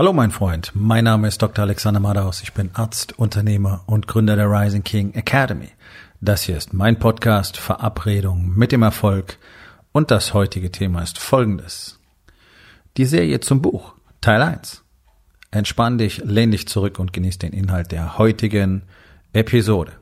Hallo mein Freund, mein Name ist Dr. Alexander Madaus. Ich bin Arzt, Unternehmer und Gründer der Rising King Academy. Das hier ist mein Podcast Verabredung mit dem Erfolg und das heutige Thema ist folgendes. Die Serie zum Buch, Teil 1. Entspann dich, lehn dich zurück und genieß den Inhalt der heutigen Episode.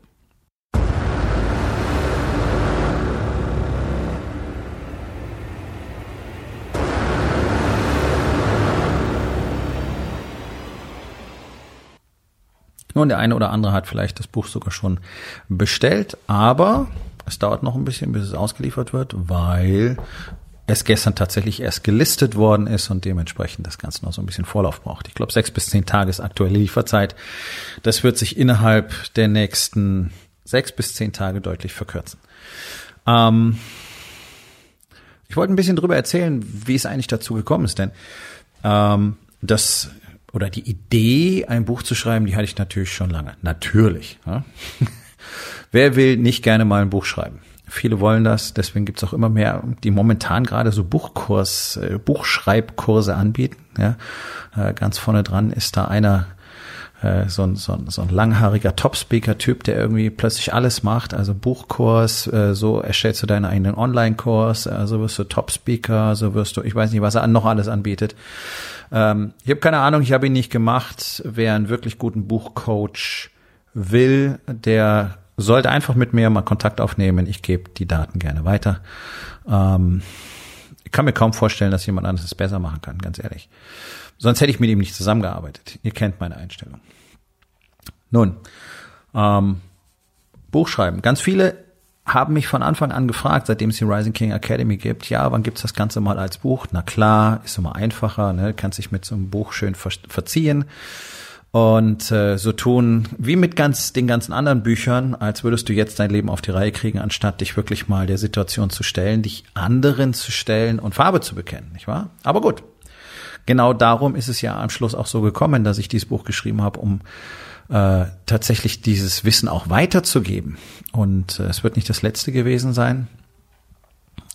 Nun, der eine oder andere hat vielleicht das Buch sogar schon bestellt, aber es dauert noch ein bisschen, bis es ausgeliefert wird, weil es gestern tatsächlich erst gelistet worden ist und dementsprechend das Ganze noch so ein bisschen Vorlauf braucht. Ich glaube, sechs bis zehn Tage ist aktuelle Lieferzeit. Das wird sich innerhalb der nächsten sechs bis zehn Tage deutlich verkürzen. Ähm ich wollte ein bisschen drüber erzählen, wie es eigentlich dazu gekommen ist, denn ähm, das oder die Idee, ein Buch zu schreiben, die hatte ich natürlich schon lange. Natürlich. Ja? Wer will nicht gerne mal ein Buch schreiben? Viele wollen das, deswegen gibt's auch immer mehr, die momentan gerade so Buchkurs, äh, Buchschreibkurse anbieten. Ja? Äh, ganz vorne dran ist da einer, äh, so, ein, so, ein, so ein langhaariger Top-Speaker-Typ, der irgendwie plötzlich alles macht. Also Buchkurs, äh, so erstellst du deinen eigenen Online-Kurs, äh, so wirst du Top-Speaker, so wirst du, ich weiß nicht, was er noch alles anbietet. Ähm, ich habe keine Ahnung, ich habe ihn nicht gemacht. Wer einen wirklich guten Buchcoach will, der sollte einfach mit mir mal Kontakt aufnehmen. Ich gebe die Daten gerne weiter. Ähm, ich kann mir kaum vorstellen, dass jemand anderes es besser machen kann, ganz ehrlich. Sonst hätte ich mit ihm nicht zusammengearbeitet. Ihr kennt meine Einstellung. Nun, ähm, Buchschreiben. Ganz viele haben mich von Anfang an gefragt, seitdem es die Rising King Academy gibt, ja, wann gibt's das Ganze mal als Buch? Na klar, ist immer einfacher, ne? kannst dich mit so einem Buch schön ver verziehen und äh, so tun wie mit ganz den ganzen anderen Büchern, als würdest du jetzt dein Leben auf die Reihe kriegen, anstatt dich wirklich mal der Situation zu stellen, dich anderen zu stellen und Farbe zu bekennen, nicht wahr? Aber gut. Genau darum ist es ja am Schluss auch so gekommen, dass ich dieses Buch geschrieben habe, um äh, tatsächlich dieses Wissen auch weiterzugeben. Und äh, es wird nicht das letzte gewesen sein.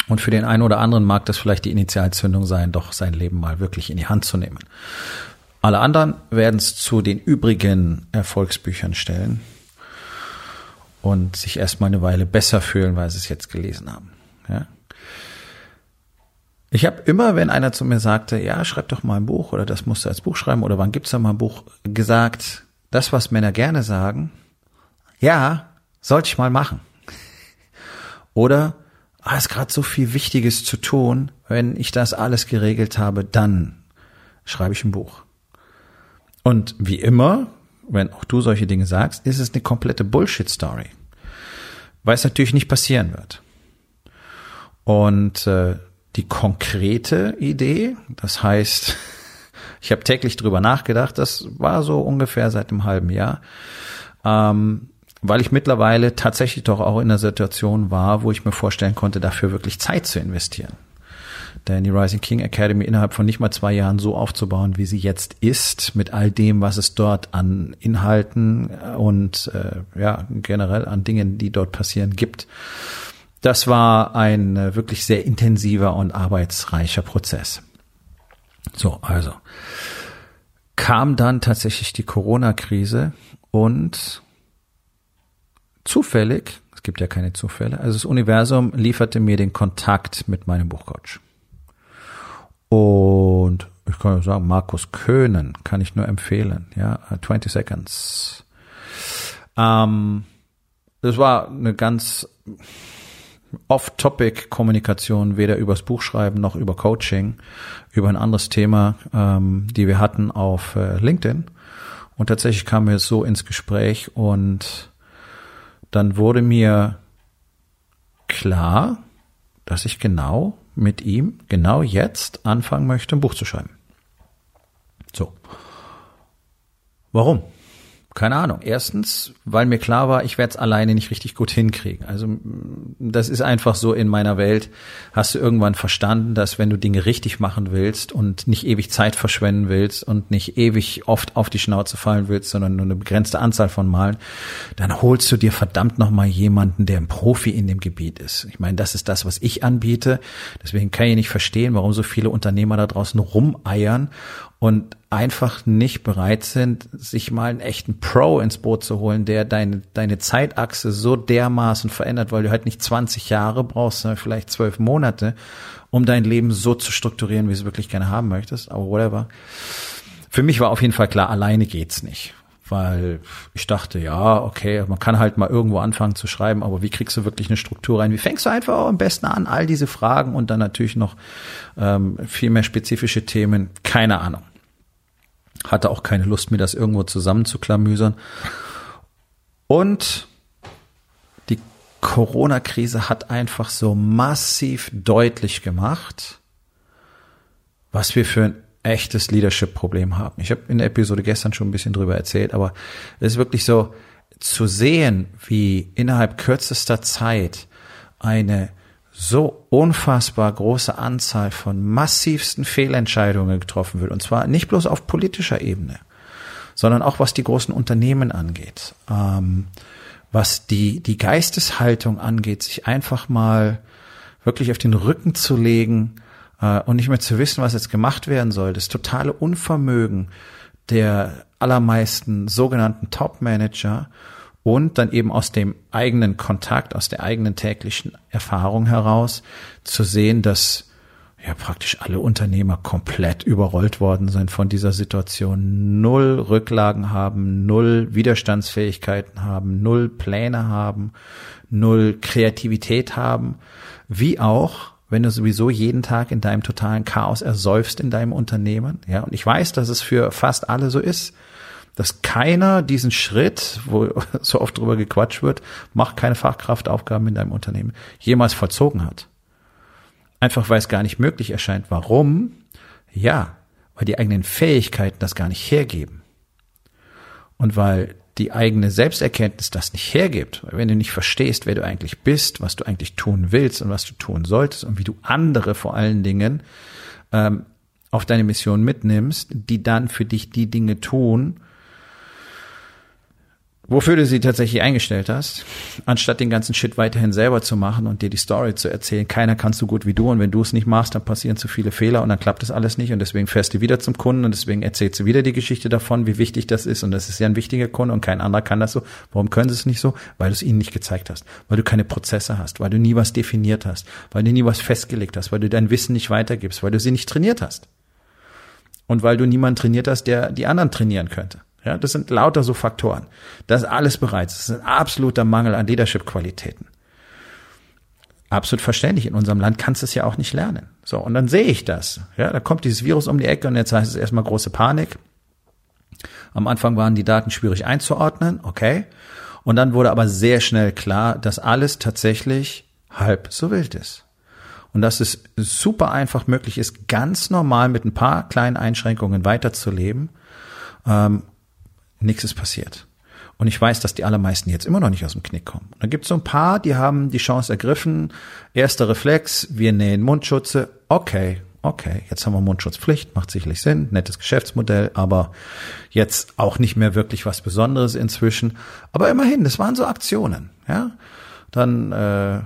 Und für den einen oder anderen mag das vielleicht die Initialzündung sein, doch sein Leben mal wirklich in die Hand zu nehmen. Alle anderen werden es zu den übrigen Erfolgsbüchern stellen und sich erstmal eine Weile besser fühlen, weil sie es jetzt gelesen haben. Ja? Ich habe immer, wenn einer zu mir sagte, ja, schreib doch mal ein Buch oder das musst du als Buch schreiben oder wann gibt's da mal ein Buch, gesagt, das, was Männer gerne sagen, ja, sollte ich mal machen. Oder, ah, ist gerade so viel Wichtiges zu tun, wenn ich das alles geregelt habe, dann schreibe ich ein Buch. Und wie immer, wenn auch du solche Dinge sagst, ist es eine komplette Bullshit-Story. Weil es natürlich nicht passieren wird. Und äh, die konkrete Idee, das heißt, ich habe täglich drüber nachgedacht. Das war so ungefähr seit einem halben Jahr. Ähm, weil ich mittlerweile tatsächlich doch auch in einer Situation war, wo ich mir vorstellen konnte, dafür wirklich Zeit zu investieren. Denn die Rising King Academy innerhalb von nicht mal zwei Jahren so aufzubauen, wie sie jetzt ist, mit all dem, was es dort an Inhalten und äh, ja generell an Dingen, die dort passieren, gibt. Das war ein äh, wirklich sehr intensiver und arbeitsreicher Prozess. So, also kam dann tatsächlich die Corona-Krise und zufällig, es gibt ja keine Zufälle, also das Universum lieferte mir den Kontakt mit meinem Buchcoach. Und ich kann sagen, Markus Köhnen kann ich nur empfehlen, ja, 20 Seconds. Ähm, das war eine ganz Off-Topic-Kommunikation, weder übers Buchschreiben noch über Coaching, über ein anderes Thema, ähm, die wir hatten auf äh, LinkedIn. Und tatsächlich kamen wir so ins Gespräch und dann wurde mir klar, dass ich genau mit ihm, genau jetzt anfangen möchte, ein Buch zu schreiben. So. Warum? Keine Ahnung. Erstens, weil mir klar war, ich werde es alleine nicht richtig gut hinkriegen. Also das ist einfach so in meiner Welt. Hast du irgendwann verstanden, dass wenn du Dinge richtig machen willst und nicht ewig Zeit verschwenden willst und nicht ewig oft auf die Schnauze fallen willst, sondern nur eine begrenzte Anzahl von Malen, dann holst du dir verdammt nochmal jemanden, der ein Profi in dem Gebiet ist. Ich meine, das ist das, was ich anbiete. Deswegen kann ich nicht verstehen, warum so viele Unternehmer da draußen rumeiern und einfach nicht bereit sind, sich mal einen echten Pro ins Boot zu holen, der deine, deine Zeitachse so dermaßen verändert, weil du halt nicht 20 Jahre brauchst, sondern vielleicht zwölf Monate, um dein Leben so zu strukturieren, wie du es wirklich gerne haben möchtest, aber whatever. Für mich war auf jeden Fall klar, alleine geht's nicht weil ich dachte, ja, okay, man kann halt mal irgendwo anfangen zu schreiben, aber wie kriegst du wirklich eine Struktur rein? Wie fängst du einfach am besten an? All diese Fragen und dann natürlich noch ähm, viel mehr spezifische Themen, keine Ahnung. Hatte auch keine Lust, mir das irgendwo zusammenzuklamüsern. Und die Corona-Krise hat einfach so massiv deutlich gemacht, was wir für ein echtes Leadership-Problem haben. Ich habe in der Episode gestern schon ein bisschen drüber erzählt, aber es ist wirklich so zu sehen, wie innerhalb kürzester Zeit eine so unfassbar große Anzahl von massivsten Fehlentscheidungen getroffen wird. Und zwar nicht bloß auf politischer Ebene, sondern auch was die großen Unternehmen angeht, ähm, was die, die Geisteshaltung angeht, sich einfach mal wirklich auf den Rücken zu legen äh, und nicht mehr zu wissen, was jetzt gemacht werden soll. Das totale Unvermögen der allermeisten sogenannten Top-Manager und dann eben aus dem eigenen Kontakt, aus der eigenen täglichen Erfahrung heraus zu sehen, dass ja praktisch alle Unternehmer komplett überrollt worden sind von dieser Situation, null Rücklagen haben, null Widerstandsfähigkeiten haben, null Pläne haben, null Kreativität haben, wie auch wenn du sowieso jeden Tag in deinem totalen Chaos ersäufst in deinem Unternehmen. Ja, und ich weiß, dass es für fast alle so ist, dass keiner diesen Schritt, wo so oft drüber gequatscht wird, mach keine Fachkraftaufgaben in deinem Unternehmen, jemals vollzogen hat. Einfach weil es gar nicht möglich erscheint. Warum? Ja, weil die eigenen Fähigkeiten das gar nicht hergeben. Und weil die eigene Selbsterkenntnis das nicht hergibt, wenn du nicht verstehst, wer du eigentlich bist, was du eigentlich tun willst und was du tun solltest und wie du andere vor allen Dingen ähm, auf deine Mission mitnimmst, die dann für dich die Dinge tun, wofür du sie tatsächlich eingestellt hast, anstatt den ganzen Shit weiterhin selber zu machen und dir die Story zu erzählen. Keiner kann so gut wie du und wenn du es nicht machst, dann passieren zu viele Fehler und dann klappt das alles nicht und deswegen fährst du wieder zum Kunden und deswegen erzählst du wieder die Geschichte davon, wie wichtig das ist und das ist ja ein wichtiger Kunde und kein anderer kann das so. Warum können sie es nicht so? Weil du es ihnen nicht gezeigt hast, weil du keine Prozesse hast, weil du nie was definiert hast, weil du nie was festgelegt hast, weil du dein Wissen nicht weitergibst, weil du sie nicht trainiert hast. Und weil du niemanden trainiert hast, der die anderen trainieren könnte. Ja, das sind lauter so Faktoren. Das ist alles bereits. Das ist ein absoluter Mangel an Leadership-Qualitäten. Absolut verständlich. In unserem Land kannst du es ja auch nicht lernen. So, und dann sehe ich das. Ja, da kommt dieses Virus um die Ecke und jetzt heißt es erstmal große Panik. Am Anfang waren die Daten schwierig einzuordnen, okay. Und dann wurde aber sehr schnell klar, dass alles tatsächlich halb so wild ist. Und dass es super einfach möglich ist, ganz normal mit ein paar kleinen Einschränkungen weiterzuleben. Ähm, nichts ist passiert. Und ich weiß, dass die allermeisten jetzt immer noch nicht aus dem Knick kommen. Und dann gibt es so ein paar, die haben die Chance ergriffen. Erster Reflex, wir nähen Mundschutze. Okay, okay, jetzt haben wir Mundschutzpflicht, macht sicherlich Sinn, nettes Geschäftsmodell, aber jetzt auch nicht mehr wirklich was Besonderes inzwischen. Aber immerhin, das waren so Aktionen, ja. Dann äh,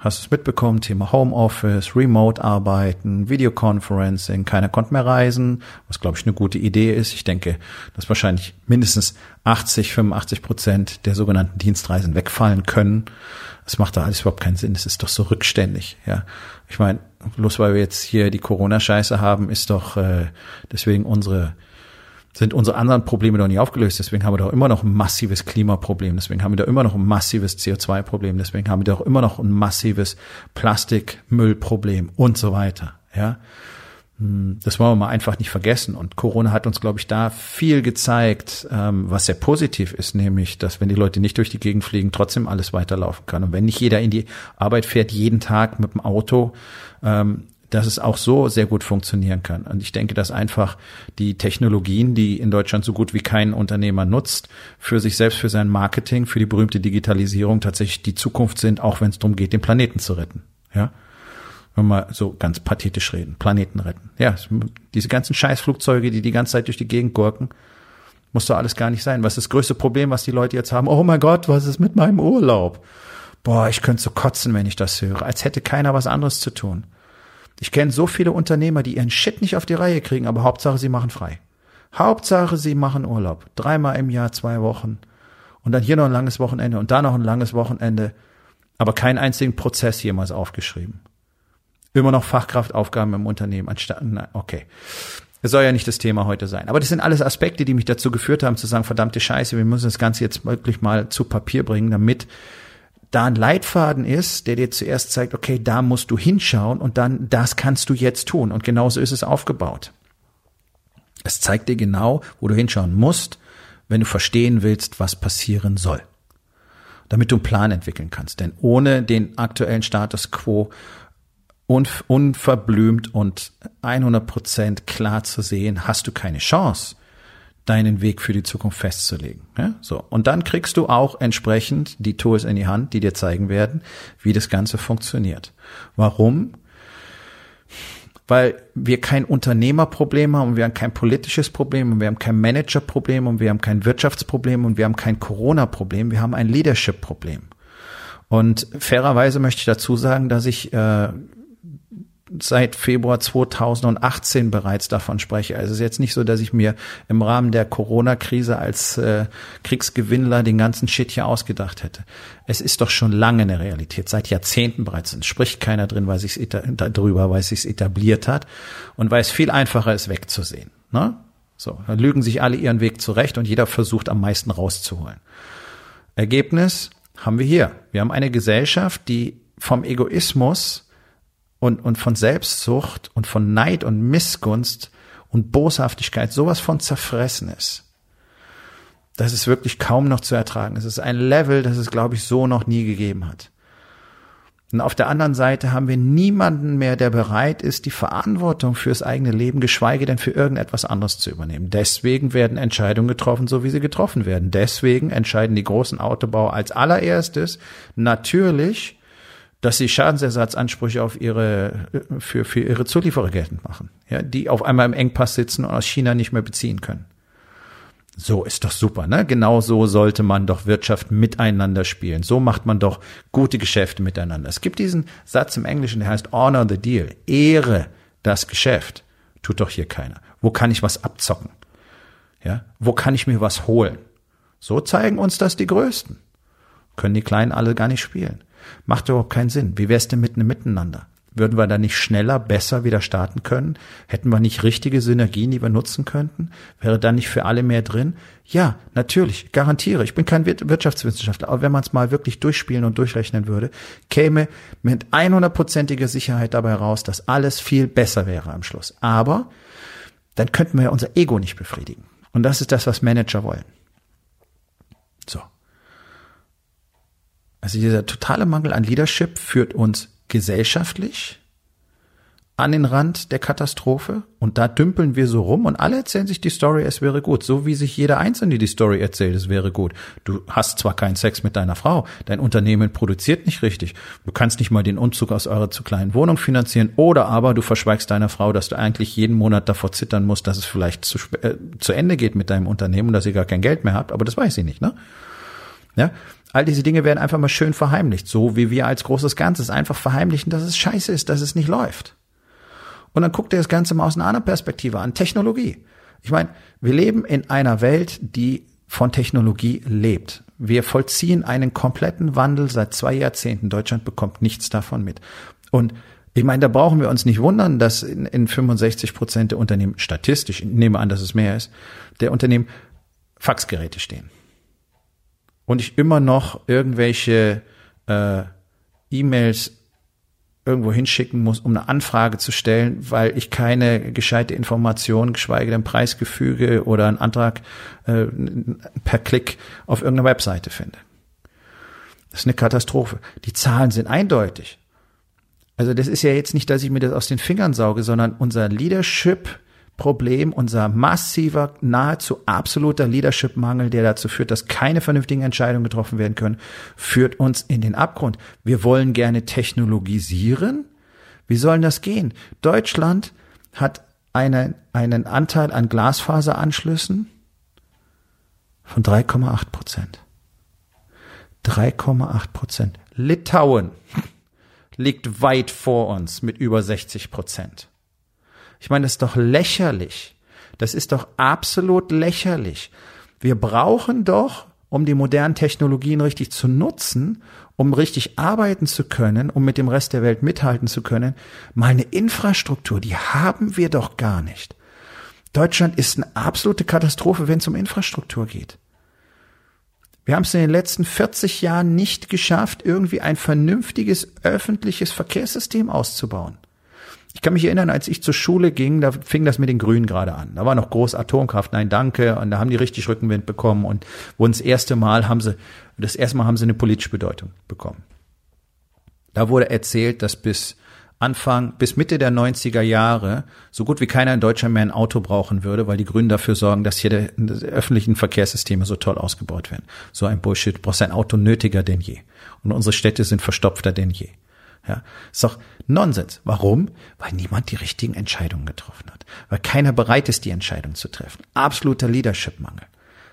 Hast du es mitbekommen? Thema Homeoffice, Remote-Arbeiten, Videoconferencing, keiner konnte mehr reisen, was glaube ich eine gute Idee ist. Ich denke, dass wahrscheinlich mindestens 80, 85 Prozent der sogenannten Dienstreisen wegfallen können. Das macht da alles überhaupt keinen Sinn. Das ist doch so rückständig, ja. Ich meine, bloß weil wir jetzt hier die Corona-Scheiße haben, ist doch äh, deswegen unsere sind unsere anderen Probleme doch nicht aufgelöst. Deswegen haben wir doch immer noch ein massives Klimaproblem. Deswegen haben wir doch immer noch ein massives CO2-Problem. Deswegen haben wir doch immer noch ein massives Plastikmüllproblem und so weiter. Ja, hm, das wollen wir mal einfach nicht vergessen. Und Corona hat uns, glaube ich, da viel gezeigt, ähm, was sehr positiv ist, nämlich, dass wenn die Leute nicht durch die Gegend fliegen, trotzdem alles weiterlaufen kann. Und wenn nicht jeder in die Arbeit fährt, jeden Tag mit dem Auto, ähm, dass es auch so sehr gut funktionieren kann. Und ich denke, dass einfach die Technologien, die in Deutschland so gut wie kein Unternehmer nutzt, für sich selbst, für sein Marketing, für die berühmte Digitalisierung tatsächlich die Zukunft sind, auch wenn es darum geht, den Planeten zu retten. Ja, wenn wir mal so ganz pathetisch reden, Planeten retten. Ja, diese ganzen Scheißflugzeuge, die die ganze Zeit durch die Gegend gurken, muss doch alles gar nicht sein. Was ist das größte Problem, was die Leute jetzt haben? Oh mein Gott, was ist mit meinem Urlaub? Boah, ich könnte so kotzen, wenn ich das höre, als hätte keiner was anderes zu tun. Ich kenne so viele Unternehmer, die ihren Shit nicht auf die Reihe kriegen, aber Hauptsache sie machen frei. Hauptsache sie machen Urlaub. Dreimal im Jahr, zwei Wochen. Und dann hier noch ein langes Wochenende und da noch ein langes Wochenende. Aber keinen einzigen Prozess jemals aufgeschrieben. Immer noch Fachkraftaufgaben im Unternehmen anstatt, na, okay. Es soll ja nicht das Thema heute sein. Aber das sind alles Aspekte, die mich dazu geführt haben, zu sagen, verdammte Scheiße, wir müssen das Ganze jetzt wirklich mal zu Papier bringen, damit da ein Leitfaden ist, der dir zuerst zeigt, okay, da musst du hinschauen und dann, das kannst du jetzt tun. Und genauso ist es aufgebaut. Es zeigt dir genau, wo du hinschauen musst, wenn du verstehen willst, was passieren soll. Damit du einen Plan entwickeln kannst. Denn ohne den aktuellen Status quo unverblümt und 100 Prozent klar zu sehen, hast du keine Chance, deinen Weg für die Zukunft festzulegen. Ja, so. Und dann kriegst du auch entsprechend die Tools in die Hand, die dir zeigen werden, wie das Ganze funktioniert. Warum? Weil wir kein Unternehmerproblem haben und wir haben kein politisches Problem und wir haben kein Managerproblem und wir haben kein Wirtschaftsproblem und wir haben kein Corona-Problem, wir haben ein Leadership-Problem. Und fairerweise möchte ich dazu sagen, dass ich äh, seit Februar 2018 bereits davon spreche. Also es ist jetzt nicht so, dass ich mir im Rahmen der Corona-Krise als äh, Kriegsgewinnler den ganzen Shit hier ausgedacht hätte. Es ist doch schon lange eine Realität, seit Jahrzehnten bereits. Es spricht keiner drin, weil sich's darüber, weil es sich etabliert hat und weil es viel einfacher ist, wegzusehen. Ne? So, dann lügen sich alle ihren Weg zurecht und jeder versucht am meisten rauszuholen. Ergebnis haben wir hier. Wir haben eine Gesellschaft, die vom Egoismus und, und von Selbstsucht und von Neid und Missgunst und Boshaftigkeit sowas von zerfressen ist. Das ist wirklich kaum noch zu ertragen. Es ist ein Level, das es, glaube ich, so noch nie gegeben hat. Und auf der anderen Seite haben wir niemanden mehr, der bereit ist, die Verantwortung fürs eigene Leben, geschweige denn für irgendetwas anderes zu übernehmen. Deswegen werden Entscheidungen getroffen, so wie sie getroffen werden. Deswegen entscheiden die großen Autobauer als allererstes natürlich dass sie Schadensersatzansprüche auf ihre, für, für ihre Zulieferer geltend machen, ja, die auf einmal im Engpass sitzen und aus China nicht mehr beziehen können. So ist doch super, ne? Genau so sollte man doch Wirtschaft miteinander spielen. So macht man doch gute Geschäfte miteinander. Es gibt diesen Satz im Englischen, der heißt honor the deal. Ehre das Geschäft. Tut doch hier keiner. Wo kann ich was abzocken? Ja? Wo kann ich mir was holen? So zeigen uns das die Größten. Können die Kleinen alle gar nicht spielen. Macht überhaupt keinen Sinn. Wie wär's denn mit einem Miteinander? Würden wir da nicht schneller, besser wieder starten können? Hätten wir nicht richtige Synergien, die wir nutzen könnten? Wäre da nicht für alle mehr drin? Ja, natürlich, garantiere. Ich bin kein Wirtschaftswissenschaftler, aber wenn man es mal wirklich durchspielen und durchrechnen würde, käme mit 100%iger Sicherheit dabei raus, dass alles viel besser wäre am Schluss. Aber dann könnten wir ja unser Ego nicht befriedigen. Und das ist das, was Manager wollen. So. Also dieser totale Mangel an Leadership führt uns gesellschaftlich an den Rand der Katastrophe. Und da dümpeln wir so rum und alle erzählen sich die Story, es wäre gut, so wie sich jeder Einzelne die Story erzählt, es wäre gut. Du hast zwar keinen Sex mit deiner Frau, dein Unternehmen produziert nicht richtig, du kannst nicht mal den Umzug aus eurer zu kleinen Wohnung finanzieren. Oder aber du verschweigst deiner Frau, dass du eigentlich jeden Monat davor zittern musst, dass es vielleicht zu, äh, zu Ende geht mit deinem Unternehmen dass ihr gar kein Geld mehr habt, aber das weiß sie nicht, ne? Ja, All diese Dinge werden einfach mal schön verheimlicht, so wie wir als großes Ganzes einfach verheimlichen, dass es scheiße ist, dass es nicht läuft. Und dann guckt ihr das Ganze mal aus einer anderen Perspektive an, Technologie. Ich meine, wir leben in einer Welt, die von Technologie lebt. Wir vollziehen einen kompletten Wandel seit zwei Jahrzehnten. Deutschland bekommt nichts davon mit. Und ich meine, da brauchen wir uns nicht wundern, dass in, in 65 Prozent der Unternehmen, statistisch, ich nehme an, dass es mehr ist, der Unternehmen Faxgeräte stehen und ich immer noch irgendwelche äh, E-Mails irgendwo hinschicken muss, um eine Anfrage zu stellen, weil ich keine gescheite Information, geschweige denn Preisgefüge oder einen Antrag äh, per Klick auf irgendeiner Webseite finde. Das ist eine Katastrophe. Die Zahlen sind eindeutig. Also das ist ja jetzt nicht, dass ich mir das aus den Fingern sauge, sondern unser Leadership Problem, unser massiver, nahezu absoluter Leadership-Mangel, der dazu führt, dass keine vernünftigen Entscheidungen getroffen werden können, führt uns in den Abgrund. Wir wollen gerne technologisieren. Wie soll das gehen? Deutschland hat eine, einen Anteil an Glasfaseranschlüssen von 3,8 Prozent. 3,8 Prozent. Litauen. liegt weit vor uns mit über 60 Prozent. Ich meine, das ist doch lächerlich. Das ist doch absolut lächerlich. Wir brauchen doch, um die modernen Technologien richtig zu nutzen, um richtig arbeiten zu können, um mit dem Rest der Welt mithalten zu können, mal eine Infrastruktur, die haben wir doch gar nicht. Deutschland ist eine absolute Katastrophe, wenn es um Infrastruktur geht. Wir haben es in den letzten 40 Jahren nicht geschafft, irgendwie ein vernünftiges öffentliches Verkehrssystem auszubauen. Ich kann mich erinnern, als ich zur Schule ging, da fing das mit den Grünen gerade an. Da war noch groß Atomkraft, nein, danke. Und da haben die richtig Rückenwind bekommen und wurden das erste Mal haben sie, das erste Mal haben sie eine politische Bedeutung bekommen. Da wurde erzählt, dass bis Anfang bis Mitte der 90er Jahre so gut wie keiner in Deutschland mehr ein Auto brauchen würde, weil die Grünen dafür sorgen, dass hier die, öffentlichen Verkehrssysteme so toll ausgebaut werden. So ein Bullshit. Du brauchst ein Auto nötiger denn je. Und unsere Städte sind verstopfter denn je. Ja, ist doch Nonsens. Warum? Weil niemand die richtigen Entscheidungen getroffen hat. Weil keiner bereit ist, die Entscheidung zu treffen. Absoluter Leadership-Mangel.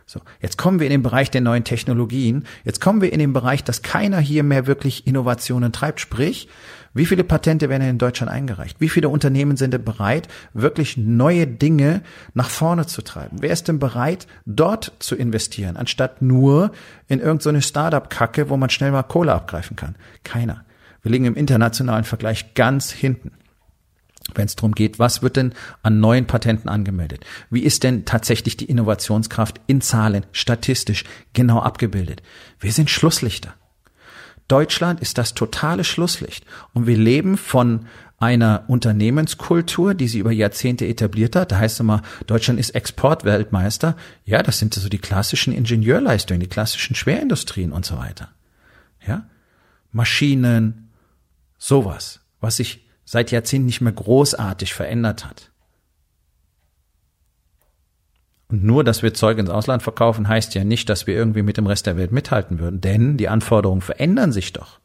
So, jetzt kommen wir in den Bereich der neuen Technologien. Jetzt kommen wir in den Bereich, dass keiner hier mehr wirklich Innovationen treibt. Sprich, wie viele Patente werden in Deutschland eingereicht? Wie viele Unternehmen sind denn bereit, wirklich neue Dinge nach vorne zu treiben? Wer ist denn bereit, dort zu investieren, anstatt nur in irgendeine so Startup-Kacke, wo man schnell mal Kohle abgreifen kann? Keiner. Wir liegen im internationalen Vergleich ganz hinten wenn es darum geht, was wird denn an neuen Patenten angemeldet? Wie ist denn tatsächlich die Innovationskraft in Zahlen, statistisch genau abgebildet? Wir sind Schlusslichter. Deutschland ist das totale Schlusslicht. Und wir leben von einer Unternehmenskultur, die sie über Jahrzehnte etabliert hat. Da heißt es immer, Deutschland ist Exportweltmeister. Ja, das sind so die klassischen Ingenieurleistungen, die klassischen Schwerindustrien und so weiter. Ja? Maschinen, sowas, was sich seit Jahrzehnten nicht mehr großartig verändert hat. Und nur, dass wir Zeug ins Ausland verkaufen, heißt ja nicht, dass wir irgendwie mit dem Rest der Welt mithalten würden, denn die Anforderungen verändern sich doch.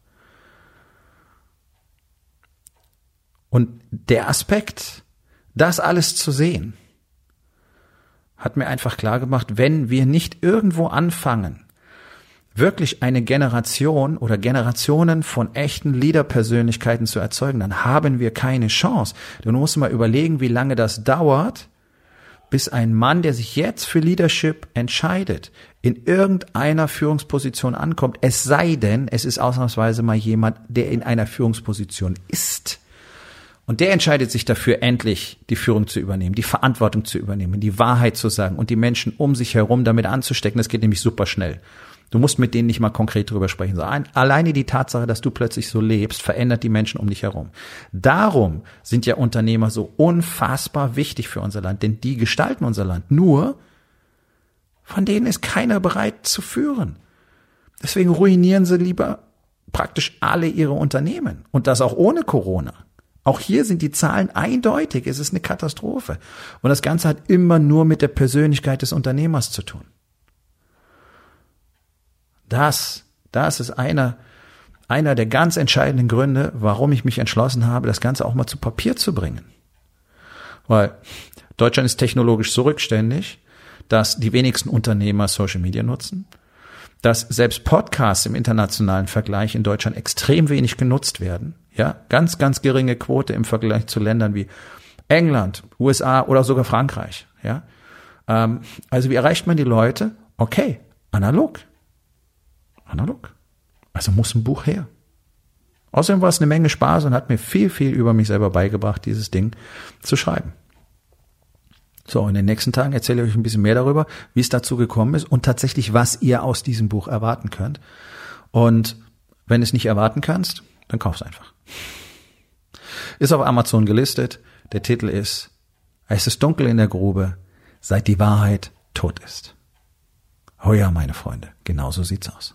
Und der Aspekt, das alles zu sehen, hat mir einfach klar gemacht, wenn wir nicht irgendwo anfangen, wirklich eine Generation oder Generationen von echten Leaderpersönlichkeiten zu erzeugen, dann haben wir keine Chance. Du musst mal überlegen, wie lange das dauert, bis ein Mann, der sich jetzt für Leadership entscheidet, in irgendeiner Führungsposition ankommt, es sei denn, es ist ausnahmsweise mal jemand, der in einer Führungsposition ist. Und der entscheidet sich dafür, endlich die Führung zu übernehmen, die Verantwortung zu übernehmen, die Wahrheit zu sagen und die Menschen um sich herum damit anzustecken. Das geht nämlich super schnell. Du musst mit denen nicht mal konkret drüber sprechen. Alleine die Tatsache, dass du plötzlich so lebst, verändert die Menschen um dich herum. Darum sind ja Unternehmer so unfassbar wichtig für unser Land, denn die gestalten unser Land. Nur, von denen ist keiner bereit zu führen. Deswegen ruinieren sie lieber praktisch alle ihre Unternehmen. Und das auch ohne Corona. Auch hier sind die Zahlen eindeutig. Es ist eine Katastrophe. Und das Ganze hat immer nur mit der Persönlichkeit des Unternehmers zu tun. Das, das ist einer, einer der ganz entscheidenden Gründe, warum ich mich entschlossen habe, das Ganze auch mal zu Papier zu bringen. Weil Deutschland ist technologisch so rückständig, dass die wenigsten Unternehmer Social Media nutzen, dass selbst Podcasts im internationalen Vergleich in Deutschland extrem wenig genutzt werden. Ja, ganz, ganz geringe Quote im Vergleich zu Ländern wie England, USA oder sogar Frankreich. Ja, ähm, also wie erreicht man die Leute? Okay, analog analog. Also muss ein Buch her. Außerdem war es eine Menge Spaß und hat mir viel, viel über mich selber beigebracht, dieses Ding zu schreiben. So, in den nächsten Tagen erzähle ich euch ein bisschen mehr darüber, wie es dazu gekommen ist und tatsächlich, was ihr aus diesem Buch erwarten könnt. Und wenn du es nicht erwarten kannst, dann kauf es einfach. Ist auf Amazon gelistet. Der Titel ist Es ist dunkel in der Grube, seit die Wahrheit tot ist. Ja, meine Freunde, genauso sieht's aus.